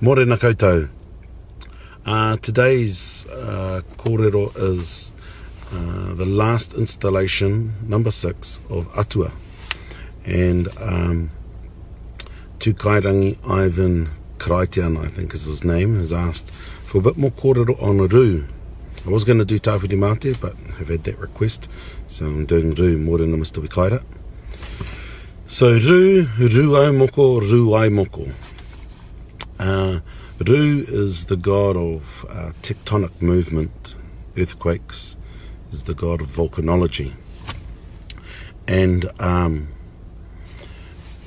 Morena koutou. Uh, today's uh, kōrero is uh, the last installation, number six, of Atua. And um, Tukairangi Ivan Kraitian, I think is his name, has asked for a bit more kōrero on Ru. I was going to do Tawhiri Mate, but I've had that request, so I'm doing Ru Morena Mr. Wikaira. So Ru, Ru Ai Moko, Ru Ai Uh, Ru is the god of uh, tectonic movement, earthquakes, is the god of volcanology. And um,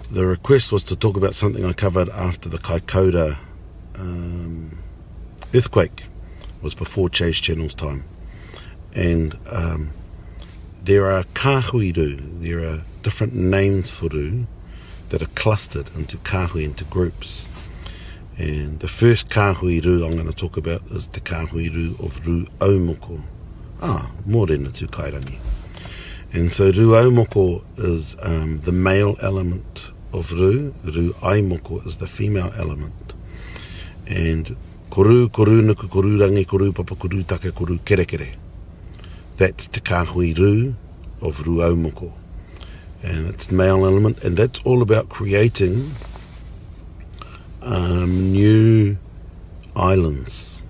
the request was to talk about something I covered after the Kaikoura um, earthquake, was before Chase Channel's time. And um, there are kahui ru, there are different names for ru that are clustered into kahui, into groups. And the first kahui ru I'm going to talk about is the kahui ru of ru aumoko. Ah, morena tū kairangi. And so ru aumoko is um, the male element of ru, ru aimoko is the female element. And koru, koru nuku, koru rangi, koru papa, koru take, koru kere kere. That's te kahui ru of ru aumoko. And it's the male element, and that's all about creating um, new islands.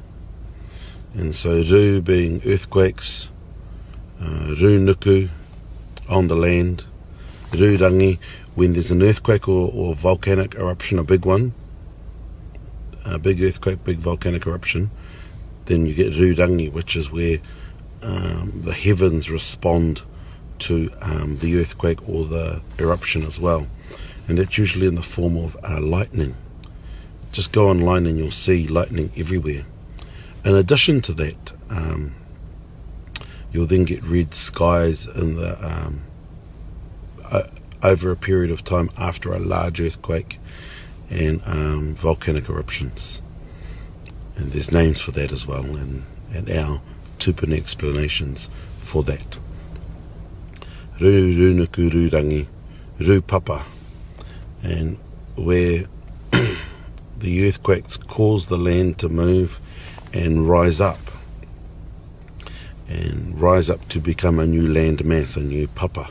And so Ru being earthquakes, uh, Ru Nuku on the land, Ru Rangi when there's an earthquake or, or volcanic eruption, a big one, a big earthquake, big volcanic eruption, then you get Ru Rangi, which is where um, the heavens respond to um, the earthquake or the eruption as well. And that's usually in the form of uh, lightning. Just go online and you'll see lightning everywhere. In addition to that, um, you'll then get red skies in the um, uh, over a period of time after a large earthquake and um, volcanic eruptions. And there's names for that as well, and, and our tupuna explanations for that. Ru runuku rurangi, ru papa, and where the earthquakes cause the land to move and rise up and rise up to become a new land mass, a new papa.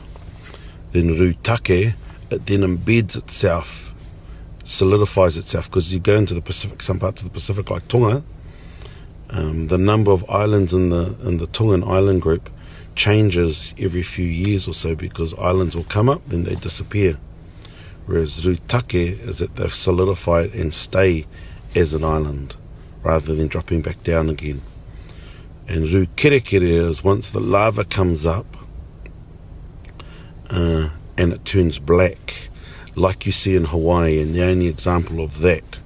Then Rutake, it then embeds itself, solidifies itself, because you go into the Pacific, some parts of the Pacific like Tonga, um, the number of islands in the in the Tongan island group changes every few years or so because islands will come up then they disappear. Whereas Rutake is that they've solidified and stay as an island rather than dropping back down again. And Rukerekere is once the lava comes up uh, and it turns black, like you see in Hawaii, and the only example of that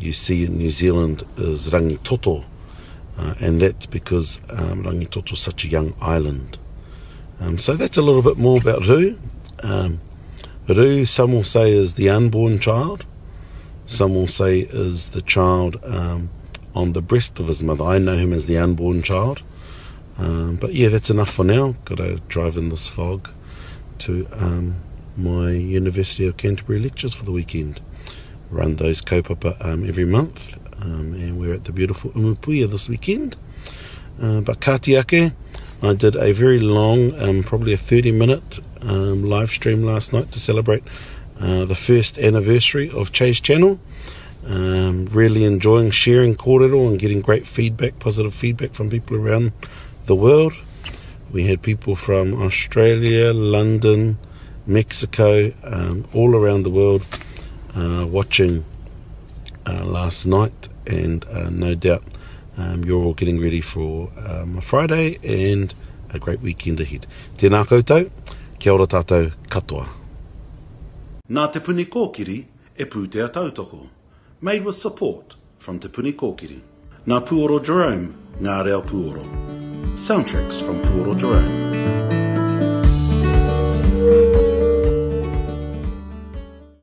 you see in New Zealand is Rangitoto, uh, and that's because um, Rangitoto is such a young island. Um, so that's a little bit more about Ru. Um, Ru, some will say, is the unborn child. Some will say is the child um, on the breast of his mother. I know him as the unborn child. Um, but yeah, that's enough for now. Got to drive in this fog to um, my University of Canterbury lectures for the weekend. Run those kaupapa um, every month, um, and we're at the beautiful Umupuia this weekend. Uh, but Katiake, I did a very long, um, probably a 30 minute um, live stream last night to celebrate uh, the first anniversary of Chase Channel. Um, really enjoying sharing kōrero and getting great feedback, positive feedback from people around the world. We had people from Australia, London, Mexico, um, all around the world uh, watching uh, last night, and uh, no doubt um, you're all getting ready for um, a Friday and a great weekend ahead. Tēnā koutou, kia ora tātou katoa. Nā te puni kōkiri e pūtea tautoko. made with support from Te Puni Kōkiri. Nā Puoro Jerome, Ngā Reo Puoro. Soundtracks from Puoro Jerome.